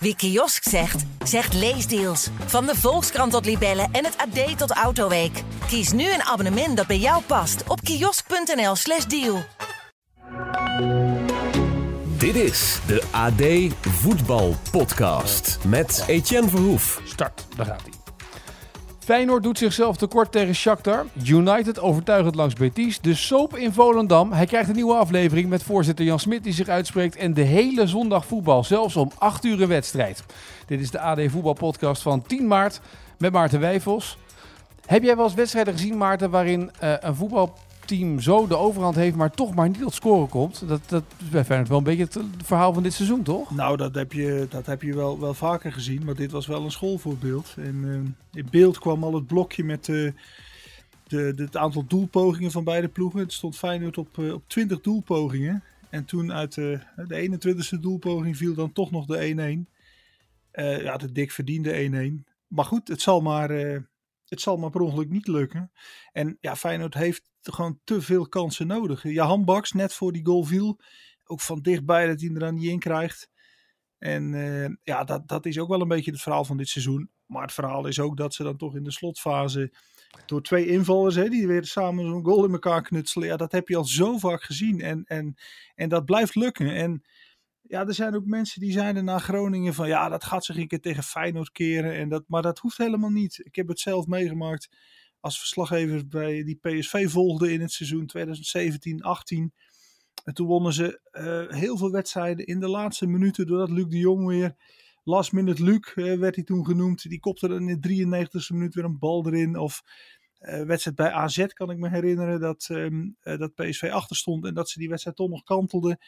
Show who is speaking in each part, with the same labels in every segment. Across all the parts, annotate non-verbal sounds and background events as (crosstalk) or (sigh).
Speaker 1: Wie kiosk zegt, zegt leesdeals. Van de Volkskrant tot Libellen en het AD tot Autoweek. Kies nu een abonnement dat bij jou past op kiosk.nl/slash deal.
Speaker 2: Dit is de AD Voetbal Podcast met Etienne Verhoef.
Speaker 3: Start, daar gaat hij. Feyenoord doet zichzelf tekort tegen Shakhtar. United overtuigend langs Betis. De soap in Volendam. Hij krijgt een nieuwe aflevering met voorzitter Jan Smit die zich uitspreekt. En de hele zondag voetbal, zelfs om 8 uur een wedstrijd. Dit is de AD Voetbal Podcast van 10 maart met Maarten Wijfels. Heb jij wel eens wedstrijden gezien, Maarten, waarin uh, een voetbalteam zo de overhand heeft, maar toch maar niet tot scoren komt? Dat, dat is bij Feyenoord wel een beetje het verhaal van dit seizoen, toch?
Speaker 4: Nou, dat heb je, dat heb je wel, wel vaker gezien, maar dit was wel een schoolvoorbeeld. En uh, in beeld kwam al het blokje met uh, de, de, het aantal doelpogingen van beide ploegen. Het stond Feyenoord op, uh, op 20 doelpogingen. En toen uit de 21ste doelpoging viel dan toch nog de 1-1. ja, de dik verdiende 1-1. Maar goed, het zal maar, het zal maar per ongeluk niet lukken. En ja, Feyenoord heeft gewoon te veel kansen nodig. Ja, handbaks net voor die goal viel. Ook van dichtbij dat hij er dan niet in krijgt. En uh, ja, dat, dat is ook wel een beetje het verhaal van dit seizoen. Maar het verhaal is ook dat ze dan toch in de slotfase door twee invallers, hè, die weer samen zo'n goal in elkaar knutselen. Ja, dat heb je al zo vaak gezien. En, en, en dat blijft lukken. En ja, er zijn ook mensen die zeiden na Groningen van ja, dat gaat zich een keer tegen Feyenoord keren. En dat, maar dat hoeft helemaal niet. Ik heb het zelf meegemaakt als verslaggever bij die PSV volgde in het seizoen 2017-18. En toen wonnen ze uh, heel veel wedstrijden in de laatste minuten doordat Luc de Jong weer last minute Luc uh, werd hij toen genoemd. Die kopte er in de 93e minuut weer een bal erin. Of uh, wedstrijd bij AZ kan ik me herinneren dat, um, dat PSV achter stond en dat ze die wedstrijd toch nog kantelden.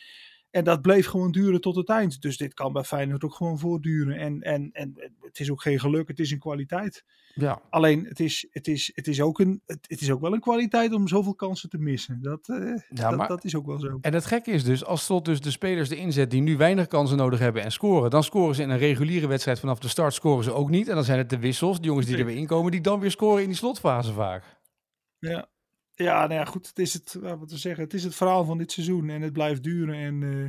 Speaker 4: En dat bleef gewoon duren tot het eind. Dus dit kan bij Feyenoord ook gewoon voortduren. En, en, en het is ook geen geluk, het is een kwaliteit.
Speaker 3: Ja.
Speaker 4: Alleen, het is, het, is, het, is ook een, het, is ook wel een kwaliteit om zoveel kansen te missen. Dat, uh, ja, dat, maar, dat, is ook wel zo.
Speaker 3: En het gekke is dus, als tot dus de spelers erin zet die nu weinig kansen nodig hebben en scoren, dan scoren ze in een reguliere wedstrijd vanaf de start scoren ze ook niet. En dan zijn het de wissels, de jongens die er weer inkomen, die dan weer scoren in die slotfase vaak.
Speaker 4: Ja, ja, nou ja, goed. Het is het, wat we zeggen, het is het verhaal van dit seizoen en het blijft duren. En, uh,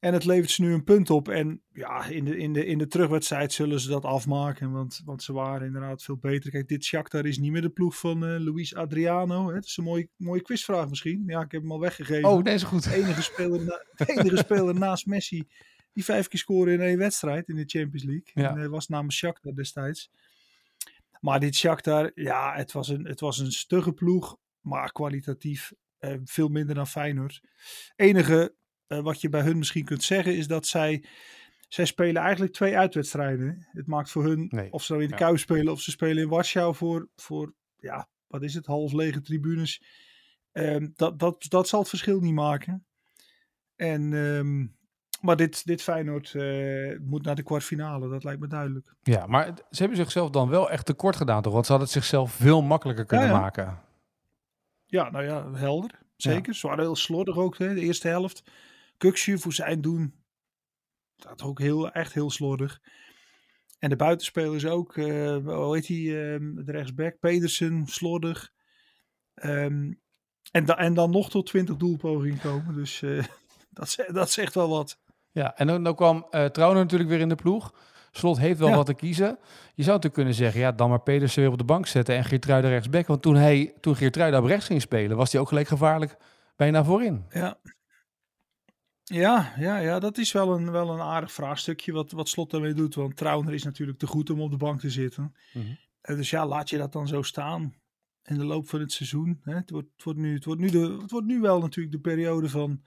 Speaker 4: en het levert ze nu een punt op. En ja, in de, in de, in de terugwedstrijd zullen ze dat afmaken. Want, want ze waren inderdaad veel beter. Kijk, dit Shakhtar is niet meer de ploeg van uh, Luis Adriano. Hè? Het is een mooie, mooie quizvraag misschien. Ja, ik heb hem al weggegeven.
Speaker 3: Oh, deze is goed.
Speaker 4: De enige speler, na, (laughs) de enige speler naast Messi die vijf keer scoorde in één wedstrijd in de Champions League. Ja. En, uh, was namens Shakhtar destijds. Maar dit Shakhtar, ja, het was een, het was een stugge ploeg maar kwalitatief uh, veel minder dan Feyenoord. enige uh, wat je bij hun misschien kunt zeggen is dat zij, zij spelen eigenlijk twee uitwedstrijden. Het maakt voor hun, nee. of ze nou in de ja. Kuip spelen of ze spelen in Warschau voor, voor ja, wat is het, half lege tribunes. Um, dat, dat, dat zal het verschil niet maken. En, um, maar dit, dit Feyenoord uh, moet naar de kwartfinale, dat lijkt me duidelijk.
Speaker 3: Ja, maar ze hebben zichzelf dan wel echt tekort gedaan, toch? Want ze hadden het zichzelf veel makkelijker kunnen ja, ja. maken.
Speaker 4: Ja, nou ja, helder. Zeker. Ja. Ze waren heel slordig ook, hè, de eerste helft. Kuksje voor zijn doen. Dat ook heel, echt heel slordig. En de buitenspelers ook. Uh, hoe heet hij? Uh, de rechtsback. Pedersen, slordig. Um, en, da en dan nog tot 20 doelpogingen komen. Dus uh, (laughs) dat, dat zegt wel wat.
Speaker 3: Ja, en dan, dan kwam uh, natuurlijk weer in de ploeg. Slot heeft wel ja. wat te kiezen. Je zou natuurlijk kunnen zeggen, ja, dan maar Pedersen weer op de bank zetten en Geertruida rechtsback. Want toen, hij, toen Geertruida op rechts ging spelen, was hij ook gelijk gevaarlijk bijna voorin.
Speaker 4: Ja, ja, ja, ja dat is wel een, wel een aardig vraagstukje wat, wat Slot daarmee doet. Want Trauner is natuurlijk te goed om op de bank te zitten. Mm-hmm. Dus ja, laat je dat dan zo staan in de loop van het seizoen. Hè? Het, wordt, het, wordt nu, het, wordt nu de, het wordt nu wel natuurlijk de periode van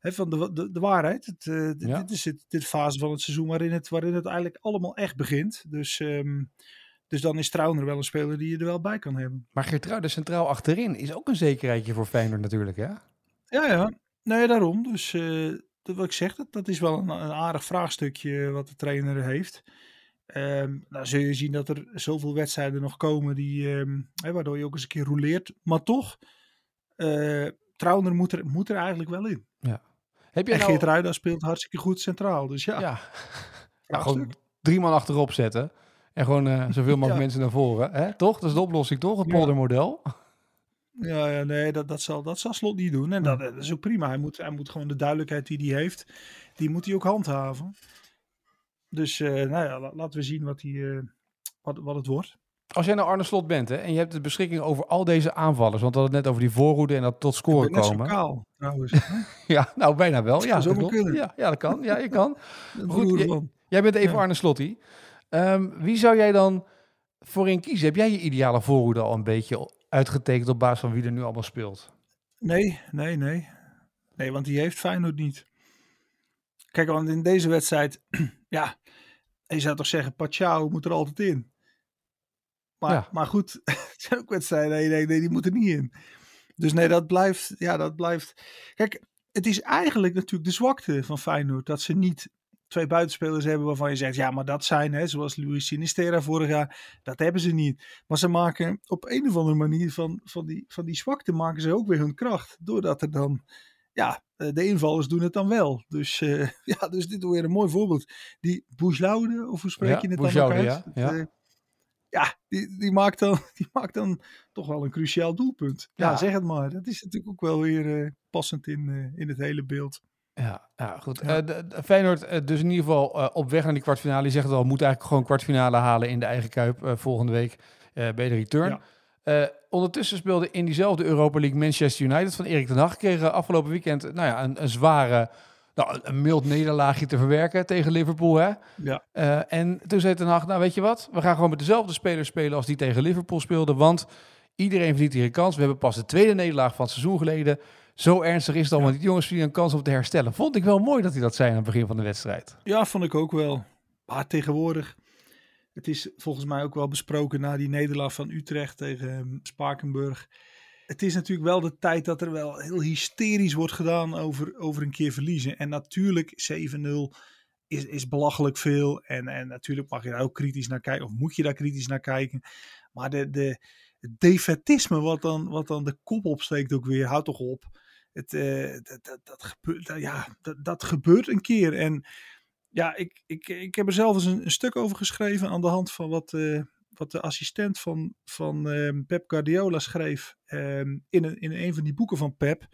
Speaker 4: Van de, de, de waarheid. Het, uh, ja. Dit is dit fase van het seizoen waarin het, waarin het eigenlijk allemaal echt begint. Dus, um, dus dan is Trauner wel een speler die je er wel bij kan hebben.
Speaker 3: Maar Geertruida centraal achterin is ook een zekerheidje voor Feyenoord natuurlijk, hè?
Speaker 4: Ja, ja. Nee, daarom. Dus uh, dat, wat ik zeg, dat, dat is wel een, een aardig vraagstukje wat de trainer heeft. Um, nou zul je zien dat er zoveel wedstrijden nog komen die, um, hè, waardoor je ook eens een keer rouleert. Maar toch, uh, Trauner moet er, moet er eigenlijk wel in.
Speaker 3: Ja.
Speaker 4: Heb je en nou... Geert speelt hartstikke goed centraal. Dus ja.
Speaker 3: ja. (laughs) gewoon drie man achterop zetten. En gewoon uh, zoveel mogelijk (laughs) ja. mensen naar voren. Hè? Toch? Dat is de oplossing, toch? Het poldermodel.
Speaker 4: Ja, ja, nee, dat, dat, zal, dat zal Slot niet doen. En dat, dat is ook prima. Hij moet, hij moet gewoon de duidelijkheid die hij heeft, die moet hij ook handhaven. Dus nou ja, laten we zien wat, die, wat, wat het wordt.
Speaker 3: Als jij nou Arne Slot bent hè, en je hebt de beschikking over al deze aanvallers, want we hadden het net over die voorhoede en dat tot scoren komen.
Speaker 4: Kaal, trouwens. (laughs)
Speaker 3: ja, nou bijna wel. Ja,
Speaker 4: dat, dat
Speaker 3: Ja, ja, dat kan. Ja, je kan. (laughs) Goed, jij, bent even Arne Slotty. Um, wie zou jij dan voorin kiezen? Heb jij je ideale voorhoede al een beetje uitgetekend op basis van wie er nu allemaal speelt?
Speaker 4: Nee, nee, nee. Nee, want die heeft Feyenoord niet. Kijk, want in deze wedstrijd, (clears throat) ja, je zou toch zeggen, Pachau moet er altijd in. Maar, maar goed, (laughs) het zijn ook wedstrijden. Nee, nee, nee, die moeten niet in. Dus nee, dat blijft. Ja, dat blijft. Kijk, het is eigenlijk natuurlijk de zwakte van Feyenoord dat ze niet twee buitenspelers hebben waarvan je zegt, ja, maar dat zijn, hè, zoals Luis Sinistera vorig jaar, dat hebben ze niet. Maar ze maken op een of andere manier van, van, die, van die zwakte maken ze ook weer hun kracht. Doordat er dan, ja, eh, de invallers doen het dan wel. Dus uh, (laughs) ja, dus dit weer een mooi voorbeeld. Die Boujlaude, of hoe spreek je het dan uit?
Speaker 3: Ja, ja.
Speaker 4: Uh, ja, die, die, maakt dan, (laughs) die maakt dan toch wel een cruciaal doelpunt. Ja, zeg het maar. Dat is natuurlijk ook wel weer uh, passend in, uh, in het hele beeld.
Speaker 3: Ja, ja goed. Ja. Uh, de, de Feyenoord dus in ieder geval op weg naar die kwartfinale. Je zegt het al, moet eigenlijk gewoon kwartfinale halen in de eigen Kuip volgende week bij de return. Ja. ondertussen speelde in diezelfde Europa League Manchester United van Erik ten Hag. Kregen afgelopen weekend nou ja, een, een zware nou, een mild nederlaagje te verwerken tegen Liverpool. Hè?
Speaker 4: Ja.
Speaker 3: Uh, en toen zei Ten Hag, nou weet je wat, we gaan gewoon met dezelfde spelers spelen als die tegen Liverpool speelden. Want iedereen verdient hier een kans. We hebben pas de tweede nederlaag van het seizoen geleden. Zo ernstig is het allemaal. Ja. Die jongens verdienen een kans om te herstellen. Vond ik wel mooi dat hij dat zei aan het begin van de wedstrijd.
Speaker 4: Ja, vond ik ook wel. Maar tegenwoordig, het is volgens mij ook wel besproken na die nederlaag van Utrecht tegen ehm, Spakenburg het is natuurlijk wel de tijd dat er wel heel hysterisch wordt gedaan over, over een keer verliezen. En natuurlijk, 7-0 is, is belachelijk veel. En, en natuurlijk mag je daar ook kritisch naar kijken, of moet je daar kritisch naar kijken. Maar de, de, het defetisme wat dan, wat dan de kop opsteekt ook weer, houdt toch op. Het, uh, dat, dat, dat, gebeurt, ja, dat, dat gebeurt een keer. En ja, ik, ik, ik heb er zelf eens een, stuk over geschreven aan de hand van wat, uh, wat de assistent van, van uh, Pep Guardiola schreef um, in, een, in een van die boeken van Pep.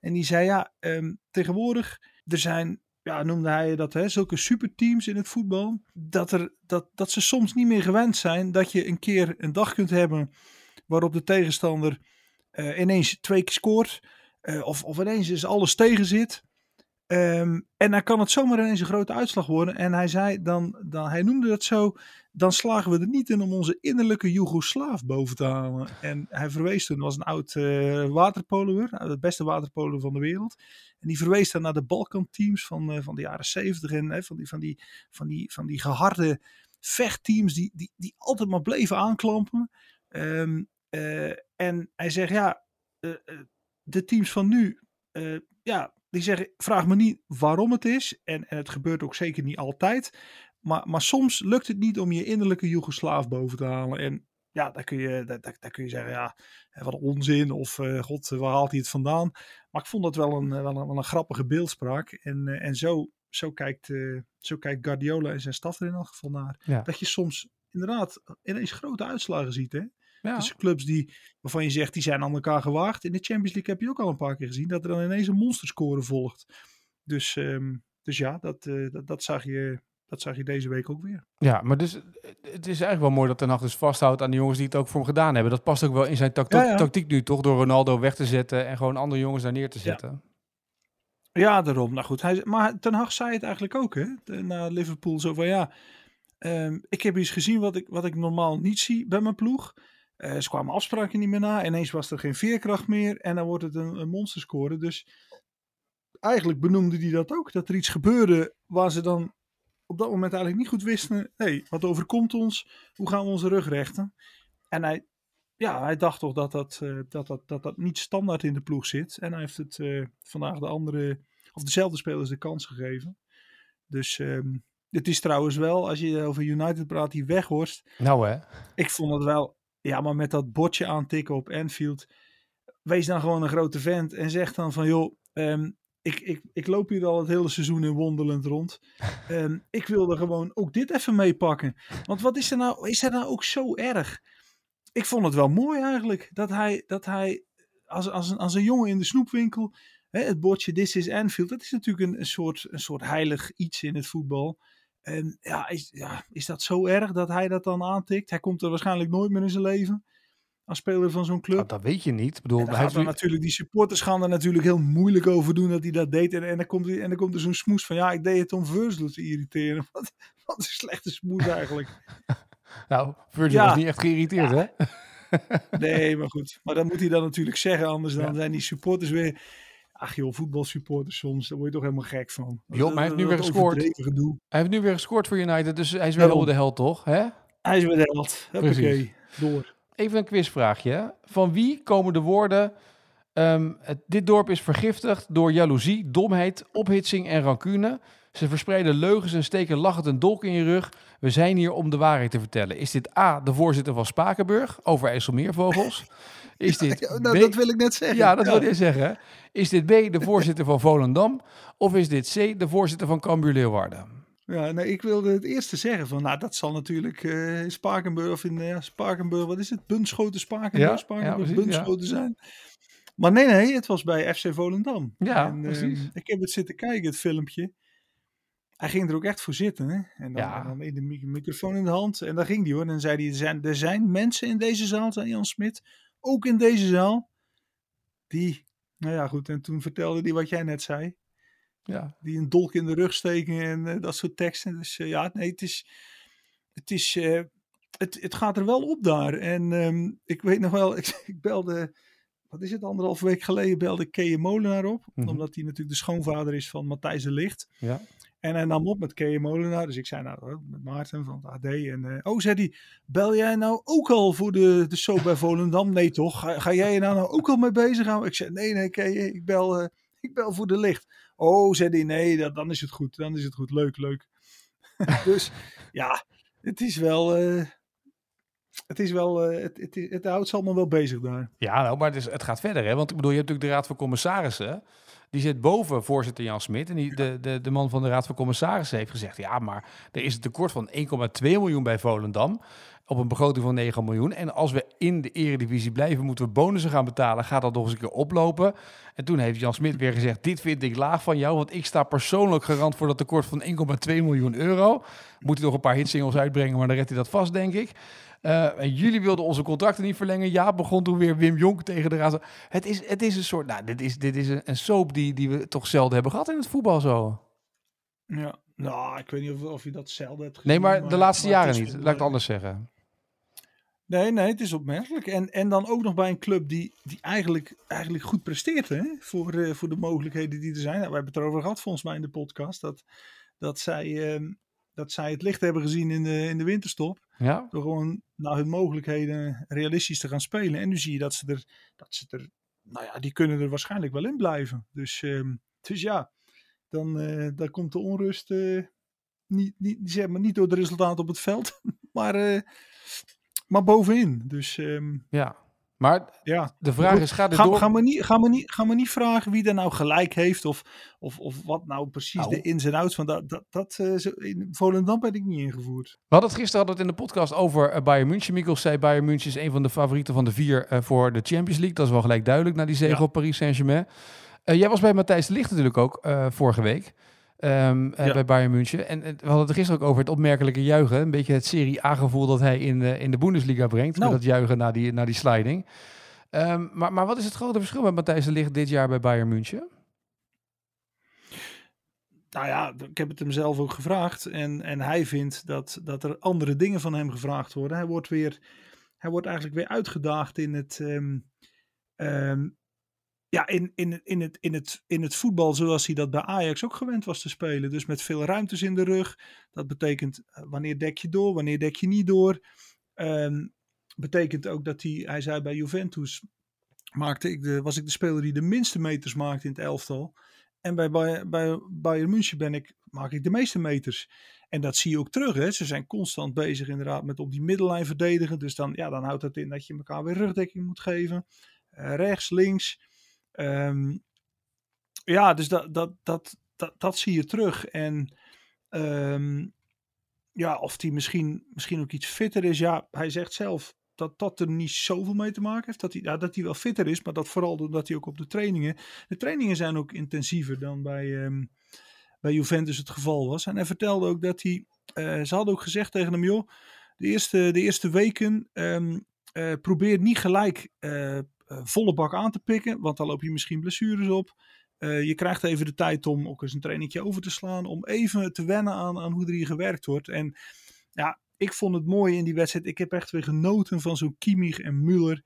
Speaker 4: En die zei, ja, um, tegenwoordig, er zijn, ja, noemde hij dat, hè, zulke superteams in het voetbal, dat, er, dat, dat ze soms niet meer gewend zijn dat je een keer een dag kunt hebben waarop de tegenstander uh, ineens twee keer scoort, uh, of, of ineens is alles tegen zit. Um, en dan kan het zomaar ineens een grote uitslag worden. En hij zei dan, dan, hij noemde dat zo, dan slagen we er niet in om onze innerlijke Joegoslaaf boven te halen. En hij verwees toen, was een oud uh, waterpoloer, nou, het beste waterpoloer van de wereld. En die verwees dan naar de Balkanteams van, uh, van de jaren zeventig en uh, van, die, van, die, van, die, van die geharde vechtteams die, die, die altijd maar bleven aanklampen. Um, en hij zegt, ja, de teams van nu, ja, die zeggen, vraag me niet waarom het is. En, en het gebeurt ook zeker niet altijd. Maar, maar soms lukt het niet om je innerlijke Joegoslaaf boven te halen. En ja, daar kun je, daar, daar, kun je zeggen, ja, wat onzin. Of uh, god, waar haalt hij het vandaan? Maar ik vond dat wel een, wel een, wel een grappige beeldspraak. En, uh, en zo, zo, kijkt, uh, zo kijkt Guardiola en zijn staf er in elk geval naar. Ja. Dat je soms inderdaad ineens grote uitslagen ziet, hè? Ja. Dus clubs die, waarvan je zegt, die zijn aan elkaar gewaagd. In de Champions League heb je ook al een paar keer gezien dat er dan ineens een monsterscore volgt. Dus, um, dus ja, dat, uh, dat, dat, zag je, dat zag je deze week ook weer.
Speaker 3: Ja, maar dus, het is eigenlijk wel mooi dat Ten Hag dus vasthoudt aan de jongens die het ook voor hem gedaan hebben. Dat past ook wel in zijn tactiek, ja, ja. tactiek nu toch, door Ronaldo weg te zetten en gewoon andere jongens daar neer te zetten.
Speaker 4: Ja, daarom. Nou goed, hij, maar Ten Hag zei het eigenlijk ook, hè, na Liverpool. Zo van, ja, um, ik heb iets gezien wat ik, wat ik normaal niet zie bij mijn ploeg. Uh, ze kwamen afspraken niet meer na. Ineens was er geen veerkracht meer. En dan wordt het een, een monsterscore. Dus eigenlijk benoemde hij dat ook. Dat er iets gebeurde waar ze dan op dat moment eigenlijk niet goed wisten. hey, wat overkomt ons? Hoe gaan we onze rug rechten? En hij, ja, hij dacht toch dat dat, uh, dat, dat, dat, dat niet standaard in de ploeg zit. En hij heeft het uh, vandaag de andere, of dezelfde spelers de kans gegeven. Dus um, het is trouwens wel, als je over United praat, die weghorst.
Speaker 3: Nou hè.
Speaker 4: Ik vond het wel ja, maar met dat bordje aantikken op Anfield. Wees dan gewoon een grote vent en zeg dan van joh, um, ik, ik, ik loop hier al het hele seizoen in Wonderland rond. Um, (laughs) ik wilde gewoon ook dit even meepakken. Want wat is er nou, is er nou ook zo erg? Ik vond het wel mooi eigenlijk dat hij, dat hij als, als, een, als een jongen in de snoepwinkel, hè, het bordje This is Anfield, dat is natuurlijk een, een, soort, een soort heilig iets in het voetbal. En ja is, ja, is dat zo erg dat hij dat dan aantikt? Hij komt er waarschijnlijk nooit meer in zijn leven als speler van zo'n club.
Speaker 3: Nou, dat weet je niet. Ik bedoel, hij heeft
Speaker 4: natuurlijk, die supporters gaan er natuurlijk heel moeilijk over doen dat hij dat deed. En, en, dan, komt, hij- en dan komt er zo'n smoes van, ja, ik deed het om Virgil te irriteren. (laughs) Wat, wat een slechte smoes eigenlijk. (laughs)
Speaker 3: nou, Virgil
Speaker 4: Ja.
Speaker 3: was niet echt geïrriteerd, hè? (laughs)
Speaker 4: Nee, maar goed. Maar dat moet hij dan natuurlijk zeggen, anders dan zijn die supporters weer... Ach joh, voetbalsupporters soms, daar word je toch helemaal gek van.
Speaker 3: Joh, maar hij heeft nu weer gescoord. Hij heeft nu weer gescoord voor United, dus hij is weer helemaal de held, toch? Hè?
Speaker 4: Hij is weer de held. Hoppakee, door.
Speaker 3: Even een quizvraagje. Van wie komen de woorden... ehm, het, dit dorp is vergiftigd door jaloezie, domheid, ophitsing en rancune. Ze verspreiden leugens en steken lachend een dolk in je rug. We zijn hier om de waarheid te vertellen. Is dit A, de voorzitter van Spakenburg over IJsselmeervogels? Is dit (laughs)
Speaker 4: Ja,
Speaker 3: B-
Speaker 4: nou, dat wil ik net zeggen.
Speaker 3: Ja, dat wil je zeggen. hè? Is dit B, de voorzitter van Volendam? Of is dit C, de voorzitter van Cambuur Leeuwarden?
Speaker 4: Ja, nee, ik wilde het eerste zeggen van, nou, dat zal natuurlijk eh, in Spakenburg of in eh, Spakenburg, wat is het? Bunschoten Spakenburg,
Speaker 3: Ja,
Speaker 4: Spakenburg,
Speaker 3: ja,
Speaker 4: Bunschoten zijn. Maar nee, nee, het was bij FC Volendam.
Speaker 3: Ja,
Speaker 4: En, eh,
Speaker 3: precies.
Speaker 4: ik heb het zitten kijken, het filmpje. Hij ging er ook echt voor zitten, hè? En dan,
Speaker 3: Ja.
Speaker 4: en dan in de mi- microfoon in de hand. En dan ging hij hoor. En dan zei hij, er zijn, er zijn mensen in deze zaal, zei Jan Smit, ook in deze zaal, die, nou ja goed, en toen vertelde hij wat jij net zei
Speaker 3: Ja,
Speaker 4: die een dolk in de rug steken en eh, dat soort teksten. Dus eh, ja, nee, het is, het is, eh, het, het gaat er wel op daar. En ehm, ik weet nog wel, (laughs) ik, ik belde, wat is het, anderhalve week geleden belde Kees Molenaar op.
Speaker 3: Mhm.
Speaker 4: Omdat hij natuurlijk de schoonvader is van Matthijs de Licht.
Speaker 3: ja.
Speaker 4: En hij nam op met Kees Molenaar. Dus ik zei nou, met Maarten van het AD. En eh, oh, zei hij, bel jij nou ook al voor de, de show bij Volendam? Nee toch? Ga, ga jij je nou, nou ook al mee bezig houden? Ik zei, nee, nee, Kees, ik bel, eh, ik bel voor de licht. Oh, zei hij, nee, dat, dan is het goed. Dan is het goed. Leuk, leuk. (laughs) dus ja, het is wel... eh, het is wel, het, het, het houdt ze allemaal wel bezig daar.
Speaker 3: Ja, nou, maar het, is, het gaat verder. Hè? Want ik bedoel, je hebt natuurlijk de Raad van Commissarissen. Die zit boven voorzitter Jan Smit. En die, de, de, de man van de Raad van Commissarissen heeft gezegd... ja, maar er is een tekort van 1,2 miljoen bij Volendam... op een begroting van 9 miljoen. En als we in de eredivisie blijven... moeten we bonussen gaan betalen. Gaat dat nog eens een keer oplopen? En toen heeft Jan Smit weer gezegd... dit vind ik laag van jou... want ik sta persoonlijk garant voor dat tekort van 1,2 miljoen euro. Moet hij nog een paar hitsingles uitbrengen... maar dan redt hij dat vast, denk ik. Eh, en jullie wilden onze contracten niet verlengen. Ja, begon toen weer Wim Jonk tegen de raad. Het is, het is een soort, nou, dit is, dit is een, een soap die, die we toch zelden hebben gehad in het voetbal zo.
Speaker 4: Ja, nou, ik weet niet of, of je dat zelden hebt gezien.
Speaker 3: Nee, maar de laatste
Speaker 4: maar
Speaker 3: jaren niet. Laat ik het
Speaker 4: eh,
Speaker 3: anders zeggen.
Speaker 4: Nee, nee, het is opmerkelijk. En, en dan ook nog bij een club die, die eigenlijk, eigenlijk goed presteert hè? Voor, eh, voor de mogelijkheden die er zijn. Nou, we hebben het erover gehad volgens mij in de podcast. Dat, dat, zij, ehm, dat zij het licht hebben gezien in de, in de winterstop.
Speaker 3: Ja,
Speaker 4: Door gewoon naar hun mogelijkheden realistisch te gaan spelen. En nu zie je dat ze er, dat ze er nou ja, die kunnen er waarschijnlijk wel in blijven. Dus, ehm, dus ja, dan, eh, dan komt de onrust eh, niet, niet, zeg maar, niet door de resultaten op het veld, (laughs) maar, eh, maar bovenin. Dus ehm,
Speaker 3: ja. Maar
Speaker 4: ja,
Speaker 3: de vraag is, gaat dit
Speaker 4: Ga,
Speaker 3: door?
Speaker 4: ga, me niet, ga, me niet, ga me niet vragen wie er nou gelijk heeft of, of, of wat nou precies
Speaker 3: Nou.
Speaker 4: de ins en outs van dat. dat, dat eh, in Volendam ben ik niet ingevoerd.
Speaker 3: We hadden het gisteren hadden we het in de podcast over eh, Bayern München. Mikkels zei Bayern München is een van de favorieten van de vier eh, voor de Champions League. Dat is wel gelijk duidelijk na die zege
Speaker 4: Ja.
Speaker 3: op Paris Saint-Germain. Jij was bij Matthijs Ligt natuurlijk ook vorige week. Ehm, eh,
Speaker 4: Ja.
Speaker 3: Bij Bayern München. En, en we hadden het gisteren ook over het opmerkelijke juichen. Een beetje het Serie A-gevoel dat hij in, de in de Bundesliga brengt.
Speaker 4: Nou.
Speaker 3: Met dat juichen naar die, naar die sliding. Ehm, maar, maar wat is het grote verschil met Matthijs de Ligt dit jaar bij Bayern München?
Speaker 4: Nou ja, ik heb het hem zelf ook gevraagd. En, en hij vindt dat, dat er andere dingen van hem gevraagd worden. Hij wordt, weer, hij wordt eigenlijk weer uitgedaagd in het, ehm, ja, in, in, in, het, in, het, in het voetbal zoals hij dat bij Ajax ook gewend was te spelen. Dus met veel ruimtes in de rug. Dat betekent eh, wanneer dek je door, wanneer dek je niet door. Ehm, betekent ook dat hij, hij zei bij Juventus, maakte ik de, was ik de speler die de minste meters maakte in het elftal. En bij, bij, bij Bayern München ben ik, maak ik de meeste meters. En dat zie je ook terug. Hè. Ze zijn constant bezig inderdaad met op die middellijn verdedigen. Dus dan, ja, dan houdt dat in dat je elkaar weer rugdekking moet geven. Eh, rechts, links. Ehm, ja, dus dat, dat, dat, dat, dat zie je terug. En ehm, ja, of hij misschien, misschien ook iets fitter is. Ja, hij zegt zelf dat dat er niet zoveel mee te maken heeft. Dat hij, ja, dat hij wel fitter is, maar dat vooral doordat hij ook op de trainingen... De trainingen zijn ook intensiever dan bij, ehm, bij Juventus het geval was. En hij vertelde ook dat hij, ze hadden ook gezegd tegen hem, joh, de eerste, de eerste weken um, probeer niet gelijk volle bak aan te pikken, want dan loop je misschien blessures op. je krijgt even de tijd om ook eens een trainingje over te slaan, om even te wennen aan, aan hoe er hier gewerkt wordt. En ja, ik vond het mooi in die wedstrijd. Ik heb echt weer genoten van zo'n Kimmich en Muller.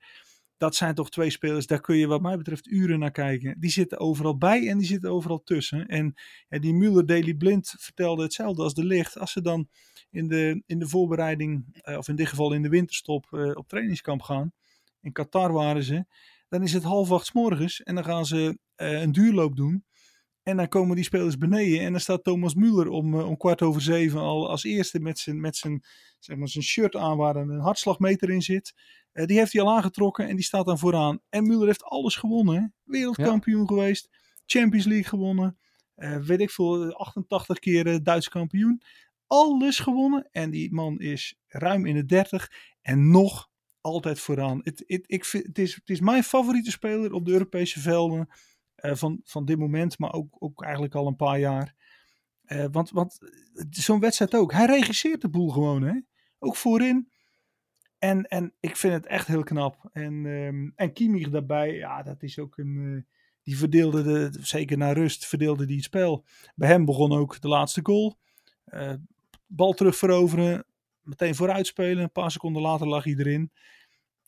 Speaker 4: Dat zijn toch twee spelers, daar kun je wat mij betreft uren naar kijken. Die zitten overal bij en die zitten overal tussen. En ja, die Muller, Daily Blind vertelde hetzelfde als de licht. Als ze dan in de, in de voorbereiding, eh, of in dit geval in de winterstop, op trainingskamp gaan. In Qatar waren ze. Dan is het half acht s morgens en dan gaan ze uh, een duurloop doen. En dan komen die spelers beneden en dan staat Thomas Müller om, om kwart over zeven al als eerste met zijn, met zijn, zeg maar, zijn shirt aan waar een hartslagmeter in zit. die heeft hij al aangetrokken en die staat dan vooraan. En Müller heeft alles gewonnen. Wereldkampioen geweest, Champions League gewonnen. weet ik veel, 88 keer Duits kampioen alles gewonnen. En die man is ruim in de 30 en nog altijd vooraan. Het, het, ik vind, het, is, het is mijn favoriete speler op de Europese velden uh, van, van dit moment, maar ook, ook eigenlijk al een paar jaar. Uh, want want zo'n wedstrijd ook. Hij regisseert de boel gewoon, hè? ook voorin. En, en ik vind het echt heel knap. En, um, en Kimmich daarbij, ja, dat is ook een. Uh, die verdeelde, de, zeker naar rust, verdeelde die het spel. Bij hem begon ook de laatste goal. Bal terug veroveren, meteen vooruit spelen. Een paar seconden later lag hij erin.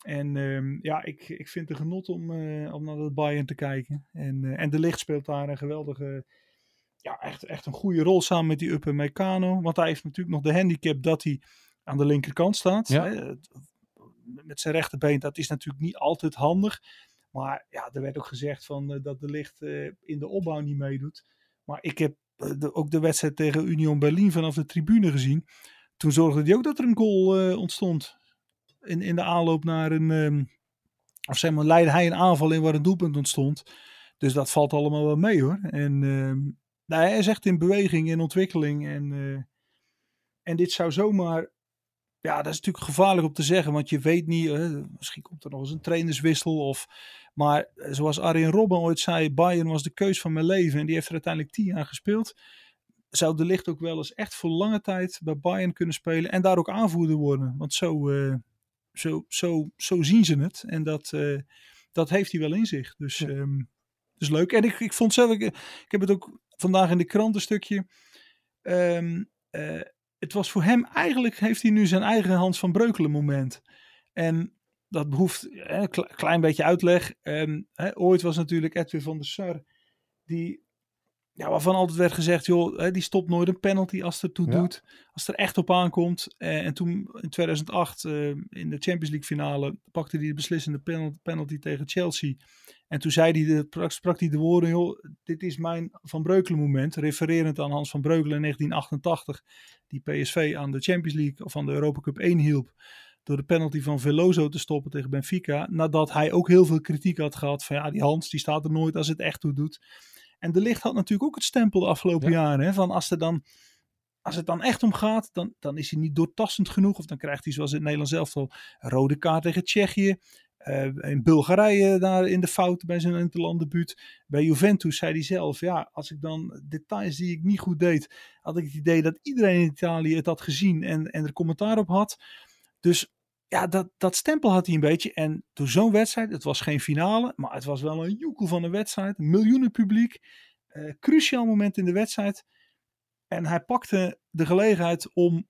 Speaker 4: En um, ja, ik, ik vind het genot om, uh, om naar het Bayern te kijken. En, uh, en de licht speelt daar een geweldige, ja, echt, echt een goede rol samen met die Upper Meccano. Want hij heeft natuurlijk nog de handicap dat hij aan de linkerkant staat. Ja. Hè? Met zijn rechterbeen, dat is natuurlijk niet altijd handig. Maar ja, er werd ook gezegd van, uh, dat de licht in de opbouw niet meedoet. Maar ik heb de, ook de wedstrijd tegen Union Berlin vanaf de tribune gezien. Toen zorgde hij ook dat er een goal uh, ontstond. In, in de aanloop naar een. Um, of zeg maar, leidde hij een aanval in waar een doelpunt ontstond. Dus dat valt allemaal wel mee hoor. En um, nou, hij is echt in beweging, in ontwikkeling. En, uh, en dit zou zomaar. Ja, dat is natuurlijk gevaarlijk om te zeggen, want je weet niet. Uh, misschien komt er nog eens een trainerswissel. Of maar eh, zoals Arjen Robben ooit zei, Bayern was de keus van mijn leven. En die heeft er uiteindelijk tien jaar gespeeld. Zou de licht ook wel eens echt voor lange tijd bij Bayern kunnen spelen. En daar ook aanvoerder worden. Want zo, uh, zo, zo, zo zien ze het. En dat, uh, dat heeft hij wel in zich. Dus, ja. um, dus leuk. En ik, ik vond zelf, ik, ik heb het ook vandaag in de krant een stukje. Um, uh, het was voor hem eigenlijk, heeft hij nu zijn eigen Hans van Breukelen moment. En dat behoeft een klein beetje uitleg. Um, hè, ooit was natuurlijk Edwin van der Sar, die, ja, waarvan altijd werd gezegd, joh, die stopt nooit een penalty als het toe ja. doet. Als het er echt op aankomt. Uh, en toen in 2008 uh, in de Champions League finale pakte hij de beslissende penalty, penalty tegen Chelsea. En toen zei hij de, sprak hij de woorden, joh, dit is mijn Van Breukelen moment, refererend aan Hans van Breukelen in 1988, die PSV aan de Champions League of aan de Europa Cup 1 hielp door de penalty van Veloso te stoppen tegen Benfica. Nadat hij ook heel veel kritiek had gehad van ja, die Hans die staat er nooit als het echt toe doet. En de licht had natuurlijk ook het stempel de afgelopen ja. jaren. Hè, van als, er dan, als het dan echt om gaat, dan, dan is hij niet doortastend genoeg. Of dan krijgt hij zoals in het Nederlands elftal een rode kaart tegen Tsjechië. Uh, in Bulgarije daar in de fout bij zijn interlanddebuut. Bij Juventus zei hij zelf, ja, als ik dan details die ik niet goed deed, had ik het idee dat iedereen in Italië het had gezien en, en er commentaar op had. Dus ja, dat, dat stempel had hij een beetje. En door zo'n wedstrijd, het was geen finale, maar het was wel een joekel van een wedstrijd. Miljoenen publiek. Uh, cruciaal moment in de wedstrijd. En hij pakte de gelegenheid om,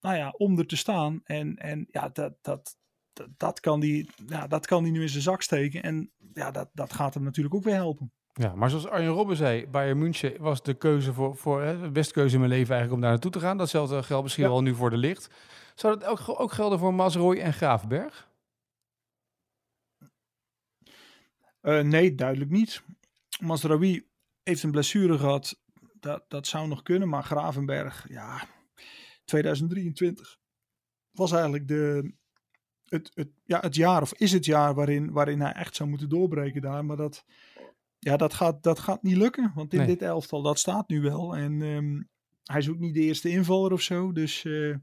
Speaker 4: nou ja, om er te staan. En, en ja, dat, dat, dat, dat kan die, ja, dat kan nu in zijn zak steken. En ja, dat, dat gaat hem natuurlijk ook weer helpen.
Speaker 3: Ja, maar zoals Arjen Robben zei, Bayern München was de keuze voor, voor hè, de beste keuze in mijn leven eigenlijk om daar naartoe te gaan. Datzelfde geldt misschien ja. wel nu voor de licht. Zou dat ook, ook gelden voor Mazroy en Gravenberg?
Speaker 4: Uh, nee, duidelijk niet. Mazraoui heeft een blessure gehad. Dat, dat zou nog kunnen, maar Gravenberg, ja, 2023 was eigenlijk de, het, het, ja, het jaar, of is het jaar waarin, waarin hij echt zou moeten doorbreken daar. Maar dat, ja, dat, gaat, dat gaat niet lukken, want in nee. dit elftal, dat staat nu wel. En um, hij is ook niet de eerste invaller of zo, dus... Uh,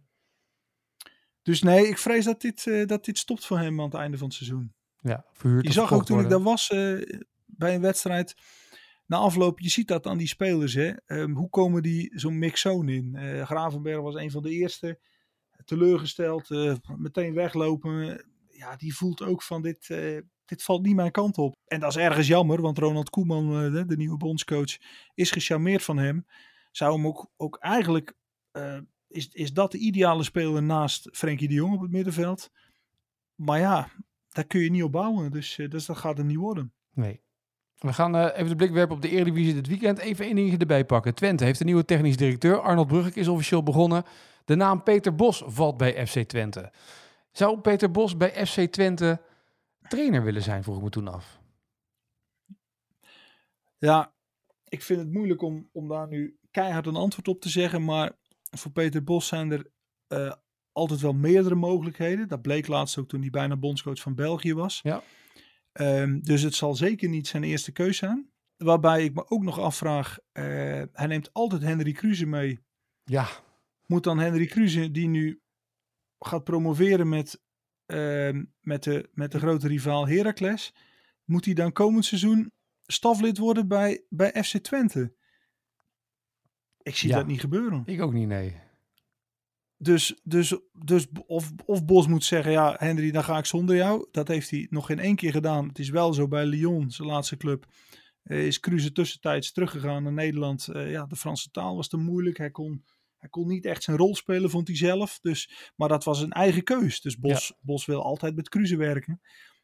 Speaker 4: dus nee, ik vrees dat dit, uh, dat dit stopt voor hem aan het einde van het seizoen.
Speaker 3: Ja,
Speaker 4: Je zag ook toen worden. ik daar was uh, bij een wedstrijd. na afloop, je ziet dat aan die spelers. Hè? Ehm, hoe komen die zo'n mixoon in? Gravenberg was een van de eerste. Teleurgesteld, meteen weglopen. Ja, die voelt ook van dit, dit valt niet mijn kant op. En dat is ergens jammer, want Ronald Koeman, de, de nieuwe bondscoach, is gecharmeerd van hem. Zou hem ook, ook eigenlijk, is, is dat de ideale speler naast Frenkie de Jong op het middenveld. Maar ja, daar kun je niet op bouwen, dus, dus dat gaat hem niet worden.
Speaker 3: Nee. We gaan even de blik werpen op de Eredivisie dit weekend. Even één dingetje erbij pakken. Twente heeft een nieuwe technisch directeur. Arnold Brugge is officieel begonnen. De naam Peter Bos valt bij FC Twente. Zou Peter Bos bij FC Twente trainer willen zijn, vroeg ik me toen af.
Speaker 4: Ja, ik vind het moeilijk om, om daar nu keihard een antwoord op te zeggen. Maar voor Peter Bos zijn er uh, altijd wel meerdere mogelijkheden. Dat bleek laatst ook toen hij bijna bondscoach van België was.
Speaker 3: Ja.
Speaker 4: Um, dus het zal zeker niet zijn eerste keus zijn. Waarbij ik me ook nog afvraag, uh, hij neemt altijd Henry Kruse mee.
Speaker 3: Ja.
Speaker 4: Moet dan Henry Kruse, die nu gaat promoveren met, uh, met, de, met de grote rivaal Heracles, moet hij dan komend seizoen staflid worden bij, bij FC Twente? Ik zie
Speaker 3: Ja.
Speaker 4: dat niet gebeuren.
Speaker 3: Ik ook niet, nee.
Speaker 4: Dus, dus, dus of, of Bos moet zeggen, ja Henry, dan ga ik zonder jou. Dat heeft hij nog geen één keer gedaan. Het is wel zo bij Lyon, zijn laatste club. eh, is Cruze tussentijds teruggegaan naar Nederland. Eh, ja, de Franse taal was te moeilijk. Hij kon, hij kon niet echt zijn rol spelen, vond hij zelf. Dus, maar dat was een eigen keus. Dus Bos, Bos wil altijd met Cruze werken.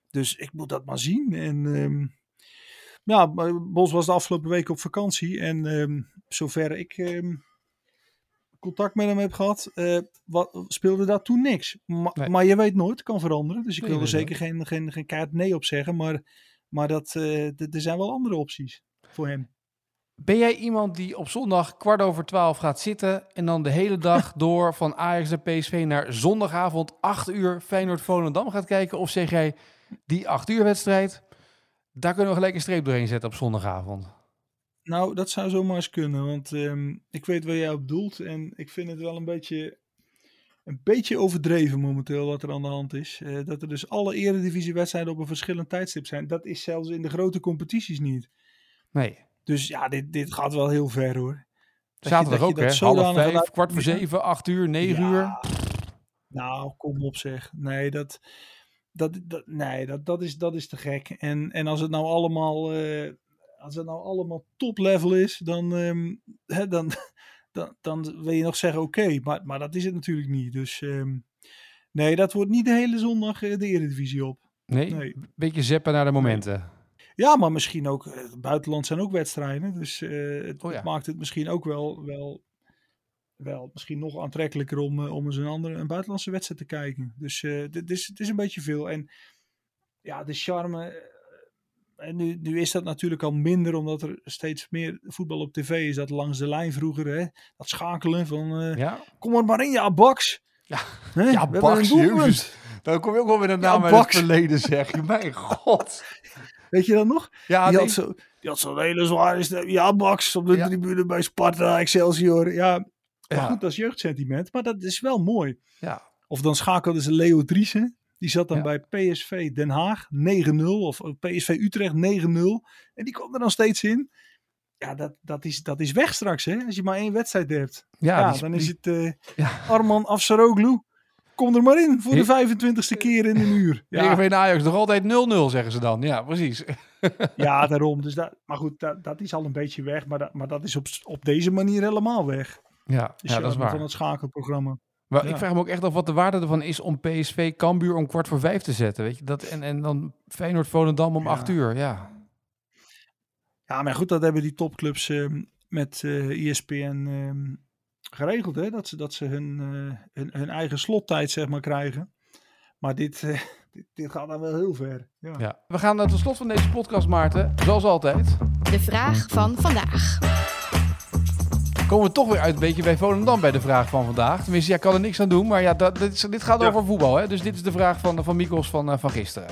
Speaker 4: Dus ik moet dat maar zien. En ehm, ja, Bos was de afgelopen week op vakantie. En ehm, zover ik ehm, contact met hem heb gehad, eh, wat, speelde daar toen niks. Ma-
Speaker 3: Nee.
Speaker 4: Maar je weet nooit, het kan veranderen. Dus ik
Speaker 3: Nee,
Speaker 4: wil er zeker geen, geen, geen kaart nee op zeggen. Maar, maar dat, eh, er zijn wel andere opties voor hem.
Speaker 3: Ben jij iemand die op zondag kwart over twaalf gaat zitten en dan de hele dag (laughs) door van Ajax en PSV naar zondagavond 8 uur Feyenoord-Volendam gaat kijken? Of zeg jij, die 8 uur wedstrijd, daar kunnen we gelijk een streep doorheen zetten op zondagavond?
Speaker 4: Nou, dat zou zomaar eens kunnen. Want ehm, ik weet waar jij op doelt. En ik vind het wel een beetje, een beetje overdreven momenteel wat er aan de hand is. Eh, dat er dus alle eredivisiewedstrijden op een verschillend tijdstip zijn. Dat is zelfs in de grote competities niet.
Speaker 3: Nee.
Speaker 4: Dus ja, dit, dit gaat wel heel ver hoor. Dat je-
Speaker 3: Zaterdag
Speaker 4: je
Speaker 3: ook, hè? Half vijf, kwart voor zeven, acht uur, negen
Speaker 4: Ja,
Speaker 3: uur.
Speaker 4: Nou, kom op zeg. Nee, dat, dat, dat, nee, dat, dat, is, dat is te gek. En, en als het nou allemaal, eh, als het nou allemaal top level is, dan, ehm, (laughs) hè, dan, dan, dan wil je nog zeggen oké. maar, maar dat is het natuurlijk niet. Dus ehm, nee, dat wordt niet de hele zondag eh, de Eredivisie op.
Speaker 3: Nee,
Speaker 4: Nee.
Speaker 3: beetje zeppen naar de momenten.
Speaker 4: Ja, maar misschien ook, eh, het buitenland zijn ook wedstrijden. Dus eh, het,
Speaker 3: Oh ja.
Speaker 4: het maakt het misschien ook wel, wel, wel misschien nog aantrekkelijker om, eh, om eens een andere, een buitenlandse wedstrijd te kijken. Dus eh, dit is, het is een beetje veel. En ja, de charme. En nu, nu is dat natuurlijk al minder, omdat er steeds meer voetbal op tv is. Dat langs de lijn vroeger, hè? dat schakelen van.
Speaker 3: Ja,
Speaker 4: Kom er maar in, ja, Baks.
Speaker 3: Ja.
Speaker 4: Hè?
Speaker 3: ja Baks, jezus. Dan kom je ook wel met een naam uit
Speaker 4: Baks.
Speaker 3: het verleden, zeg. Mijn (laughs) god.
Speaker 4: Weet je dat nog?
Speaker 3: Ja,
Speaker 4: die,
Speaker 3: nee.
Speaker 4: had zo, die had zo'n hele zware. Ja, Baks op de
Speaker 3: Ja.
Speaker 4: tribune bij Sparta, Excelsior. Ja, maar
Speaker 3: Ja.
Speaker 4: goed, dat is jeugdsentiment. Maar dat is wel mooi.
Speaker 3: ja.
Speaker 4: Of dan schakelde ze Leo Driessen. Die zat dan
Speaker 3: Ja.
Speaker 4: bij PSV Den Haag 9-0. Of PSV Utrecht 9-0. En die kwam er dan steeds in. Ja, dat, dat, is, dat is weg straks, hè? Als je maar één wedstrijd hebt.
Speaker 3: Ja,
Speaker 4: Ja,
Speaker 3: die-
Speaker 4: dan is het eh,
Speaker 3: Ja.
Speaker 4: Arman Afsaroglu. Kom er maar in voor de
Speaker 3: He-
Speaker 4: 25ste keer in een uur. Ja, (laughs)
Speaker 3: Heerenveen Ajax nog altijd 0-0, zeggen ze dan. Ja, precies. (laughs)
Speaker 4: Ja, daarom. Dus dat, maar goed, dat, dat is al een beetje weg. Maar dat, maar dat is op, op deze manier helemaal weg.
Speaker 3: Ja,
Speaker 4: De
Speaker 3: ja dat is waar.
Speaker 4: Van het schakelprogramma.
Speaker 3: Maar
Speaker 4: Ja.
Speaker 3: ik vraag me ook echt af wat de waarde ervan is om PSV Cambuur om kwart voor vijf te zetten. Weet je? Dat, en, en dan Feyenoord Volendam om
Speaker 4: Ja.
Speaker 3: acht uur. Ja.
Speaker 4: Ja, maar goed, dat hebben die topclubs ehm, met eh ESPN ehm, geregeld. Hè? Dat ze, dat ze hun, eh, hun, hun eigen slottijd zeg maar krijgen. Maar dit, (laughs) eh, dit, dit gaat dan wel heel ver. Ja.
Speaker 3: ja. We gaan naar tot slot van deze podcast, Maarten. Zoals altijd.
Speaker 5: De vraag van vandaag.
Speaker 3: Komen we toch weer uit een beetje bij Volendam bij de vraag van vandaag. Tenminste, jij kan er niks aan doen. Maar ja, dat, dit, is- dit gaat
Speaker 4: Ja.
Speaker 3: over voetbal. Hè? Dus dit is de vraag van, van Mikos van, eh, van gisteren.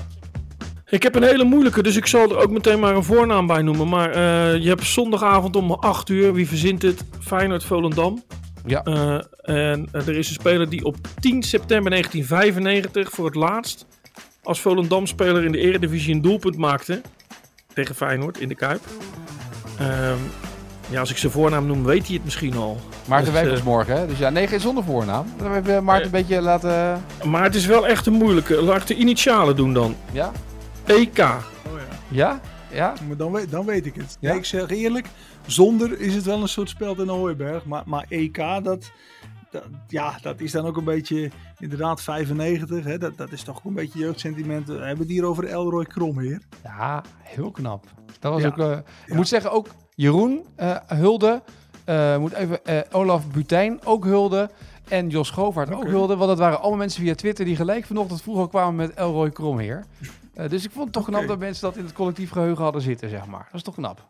Speaker 6: Ik heb een hele moeilijke, dus ik zal er ook meteen maar een voornaam bij noemen. Maar eh, je hebt zondagavond om 8 uur, wie verzint het? Feyenoord Volendam.
Speaker 3: Ja.
Speaker 6: Eh, en er is een speler die op 10 september 1995 voor het laatst als Volendam-speler in de Eredivisie een doelpunt maakte. Tegen Feyenoord in de Kuip. Ehm, ja, als ik zijn voornaam noem, weet hij het misschien al.
Speaker 3: Maarten
Speaker 6: Dus,
Speaker 3: Wijfels morgen, hè? Dus ja, nee, geen zonder voornaam. Dan hebben we Maarten een beetje laten...
Speaker 6: Maar het is wel echt een moeilijke. Laat ik de initialen doen dan.
Speaker 3: Ja?
Speaker 6: EK.
Speaker 4: Oh ja.
Speaker 3: Ja? Ja?
Speaker 4: Maar dan, weet, dan weet ik het.
Speaker 3: Ja?
Speaker 4: Ja? ik zeg eerlijk, zonder is het wel een soort speld in een hooiberg. Maar, maar EK, dat, dat, ja, dat is dan ook een beetje, inderdaad 95. Hè, dat, dat is toch ook een beetje jeugdsentiment. We hebben het hier over Elroy Kromheer.
Speaker 3: Ja, heel knap. Dat was
Speaker 4: Ja.
Speaker 3: ook... eh, Ik
Speaker 4: Ja.
Speaker 3: moet zeggen, ook Jeroen eh, hulde. Eh, moet even, Olaf Butijn ook hulde. En Jos Govaert ook hulde. Want dat waren allemaal mensen via Twitter die gelijk vanochtend vroeg al kwamen met Elroy Kromheer. Eh, dus ik vond het toch knap dat mensen dat in het collectief geheugen hadden zitten, zeg maar. Dat is toch knap.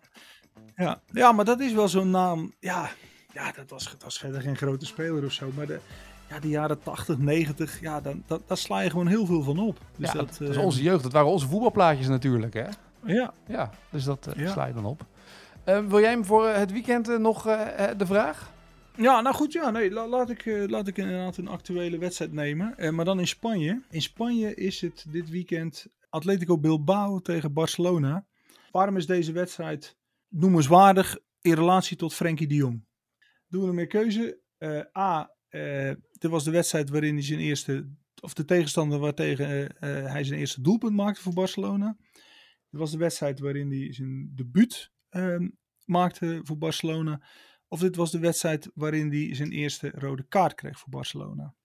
Speaker 4: Ja, ja maar dat is wel zo'n naam. Ja, ja dat, was, dat was verder geen grote speler of zo. Maar de, ja, de jaren 80, 90, ja, dan, dat, daar sla je gewoon heel veel van op. Dus
Speaker 3: ja, dat, dat is
Speaker 4: eh,
Speaker 3: onze jeugd. Dat waren onze voetbalplaatjes natuurlijk, hè?
Speaker 4: Ja,
Speaker 3: Ja, dus dat eh,
Speaker 4: Ja.
Speaker 3: sla je dan op. Wil jij hem voor het weekend nog de vraag?
Speaker 4: Ja, nou goed, ja, nee, la- laat, ik, laat ik inderdaad een actuele wedstrijd nemen. Maar dan in Spanje. In Spanje is het dit weekend Atletico Bilbao tegen Barcelona. Waarom is deze wedstrijd noemenswaardig in relatie tot Frenkie de Jong? Doen we een meer keuze. Eh, A, eh dit was de wedstrijd waarin hij zijn eerste, of de tegenstander waartegen eh, hij zijn eerste doelpunt maakte voor Barcelona. Dit was de wedstrijd waarin hij zijn debuut ehm, maakte voor Barcelona. Of dit was de wedstrijd waarin hij zijn eerste rode kaart kreeg voor Barcelona.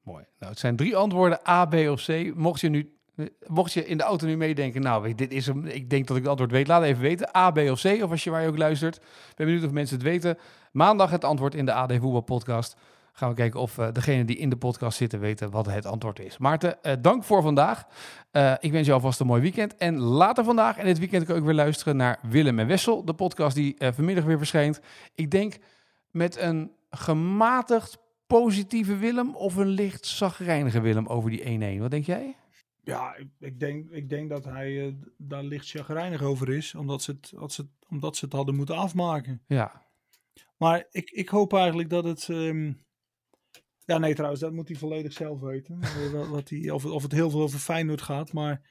Speaker 3: Mooi. Nou, het zijn drie antwoorden, A, B of C. Mocht je nu, mocht je in de auto nu meedenken, nou, dit is ik denk dat ik het antwoord weet, laat even weten. A, B of C, of als je waar je ook luistert. Ik ben benieuwd of mensen het weten. Maandag het antwoord in de AD Voetbal Podcast. Gaan we kijken of uh, degenen die in de podcast zitten weten wat het antwoord is. Maarten, uh, dank voor vandaag. Uh, ik wens je alvast een mooi weekend. En later vandaag en dit weekend kan ik weer luisteren naar Willem en Wessel. De podcast die vanmiddag weer verschijnt. Ik denk met een gematigd positieve Willem of een licht zagrijnige Willem over die 1-1. Wat denk jij?
Speaker 4: Ja, ik, ik, denk, ik denk dat hij uh, daar licht chagrijnig over is. Omdat ze, het, ze het, omdat ze het hadden moeten afmaken.
Speaker 3: Ja.
Speaker 4: Maar ik, ik hoop eigenlijk dat het... Um... Ja, nee trouwens, dat moet hij volledig zelf weten. (laughs) wat hij, of, of het heel veel over Feyenoord gaat. Maar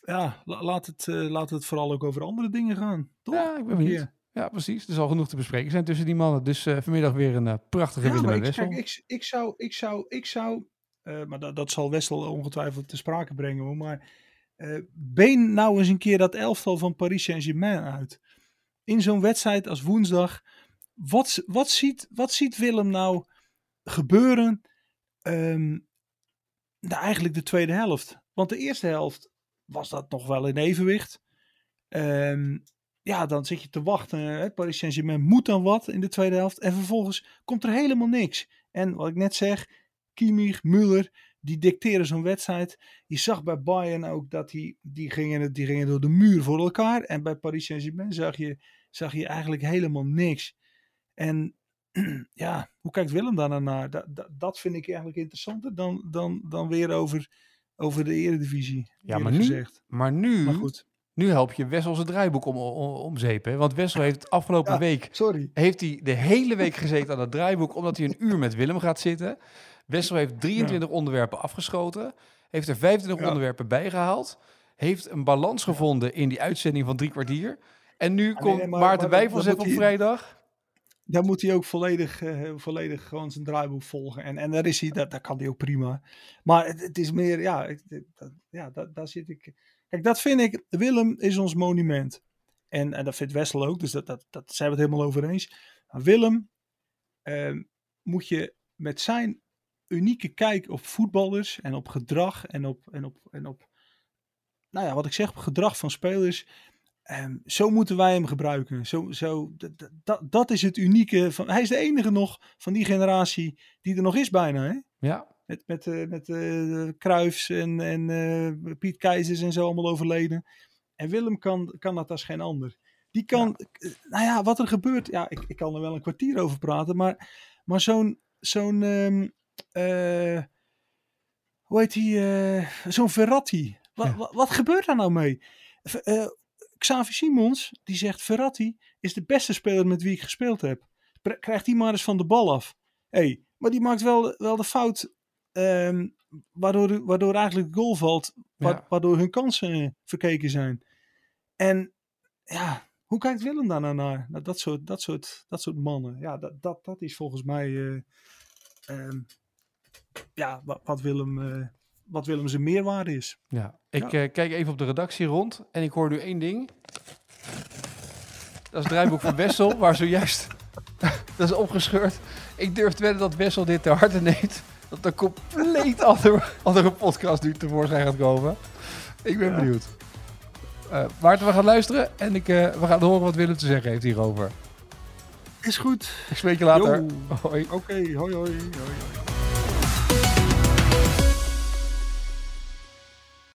Speaker 4: ja, laat het, uh, laat het vooral ook over andere dingen gaan. Toch?
Speaker 3: Ja, ik ben benieuwd. Ja. Ja, precies. Er is al genoeg te bespreken zijn tussen die mannen. Dus uh, vanmiddag weer een uh, prachtige
Speaker 4: ja,
Speaker 3: Willem.
Speaker 4: Kijk, ik, ik zou, ik zou, ik zou uh, maar dat, dat zal Wessel ongetwijfeld te sprake brengen. Maar uh, been nou eens een keer dat elftal van Paris Saint-Germain uit. In zo'n wedstrijd als woensdag. Wat, wat, ziet, wat ziet Willem nou gebeuren? Um, nou, eigenlijk de tweede helft. Want de eerste helft was dat nog wel in evenwicht. Um, ja, dan zit je te wachten. Hè? Paris Saint-Germain moet dan wat in de tweede helft. En vervolgens komt er helemaal niks. En wat ik net zeg, Kimmich, Müller, die dicteren zo'n wedstrijd. Je zag bij Bayern ook dat die, die, gingen, die gingen door de muur voor elkaar. En bij Paris Saint-Germain zag je, zag je eigenlijk helemaal niks. En (clears throat) ja, hoe kijkt Willem daar naar? Dat, dat, dat vind ik eigenlijk interessanter dan, dan, dan weer over, over de eredivisie.
Speaker 3: Ja, maar nu,
Speaker 4: gezegd.
Speaker 3: maar nu,
Speaker 4: maar goed.
Speaker 3: nu help je Wessel zijn draaiboek om, om, om zeep. Hè? Want Wessel heeft afgelopen
Speaker 4: Ja,
Speaker 3: week
Speaker 4: Sorry.
Speaker 3: heeft hij de hele week gezeten aan het draaiboek, omdat hij een uur met Willem gaat zitten. Wessel heeft 23 onderwerpen afgeschoten, heeft er 25
Speaker 4: Ja.
Speaker 3: onderwerpen bijgehaald, heeft een balans gevonden in die uitzending van drie kwartier. En nu komt
Speaker 4: nee, maar-
Speaker 3: Maarten
Speaker 4: maar
Speaker 3: Wijfels even op
Speaker 4: hij-
Speaker 3: vrijdag.
Speaker 4: Dan moet hij ook volledig, eh, volledig gewoon zijn draaiboek volgen. En, en daar is hij, dat, dat kan hij ook prima. Maar het, het is meer, ja, dat, ja dat, daar zit ik. Kijk, dat vind ik, Willem is ons monument. En, en dat vindt Wessel ook, dus dat, dat, dat zijn we het helemaal over eens. Maar Willem eh, moet je met zijn unieke kijk op voetballers en op gedrag en op, en op, en op nou ja, wat ik zeg, op gedrag van spelers. Ehm, zo moeten wij hem gebruiken. Zo, zo, dat, is het unieke. Van, hij is de enige nog van die generatie die er nog is bijna. Hè?
Speaker 3: Ja,
Speaker 4: Met, met, eh, met eh Cruijffs en, en eh, Piet Keizers en zo allemaal overleden. En Willem kan, kan dat als geen ander. Die kan, nou ja, wat er gebeurt. Ja, ik, ik kan er wel een kwartier over praten. Maar, maar zo'n, zo'n, ehm, eh, hoe heet die, eh, zo'n Verratti. Wat,
Speaker 3: Ja.
Speaker 4: wat, wat gebeurt daar nou mee? Eh, Xavi Simons, die zegt Verratti is de beste speler met wie ik gespeeld heb. Krijgt die maar eens van de bal af. hey, maar die maakt wel, wel de fout ehm, waardoor, waardoor eigenlijk de goal valt. wa-
Speaker 3: Ja.
Speaker 4: Waardoor hun kansen verkeken zijn. En ja, Hoe kijkt Willem daar nou naar? Nou, dat, soort, dat, soort, dat soort mannen. Ja, dat, dat, dat is volgens mij eh, ehm, ja, wat, Willem, uh, wat Willem zijn meerwaarde is.
Speaker 3: Ja, ik ja. kijk even op de redactie rond en ik hoor nu één ding. Dat is het draaiboek van Wessel, waar zojuist... (laughs) dat is opgescheurd. Ik durf te wedden dat Wessel dit te harte neemt. Dat er compleet (laughs) andere, andere podcast nu tevoorschijn gaat komen. Ik ben ja. benieuwd. Uh, Maarten, we gaan luisteren en ik, uh, we gaan horen wat Willem te zeggen heeft hierover.
Speaker 4: Is goed.
Speaker 3: Ik spreek je later.
Speaker 4: Hoi. Oké, okay, hoi, hoi, hoi, hoi.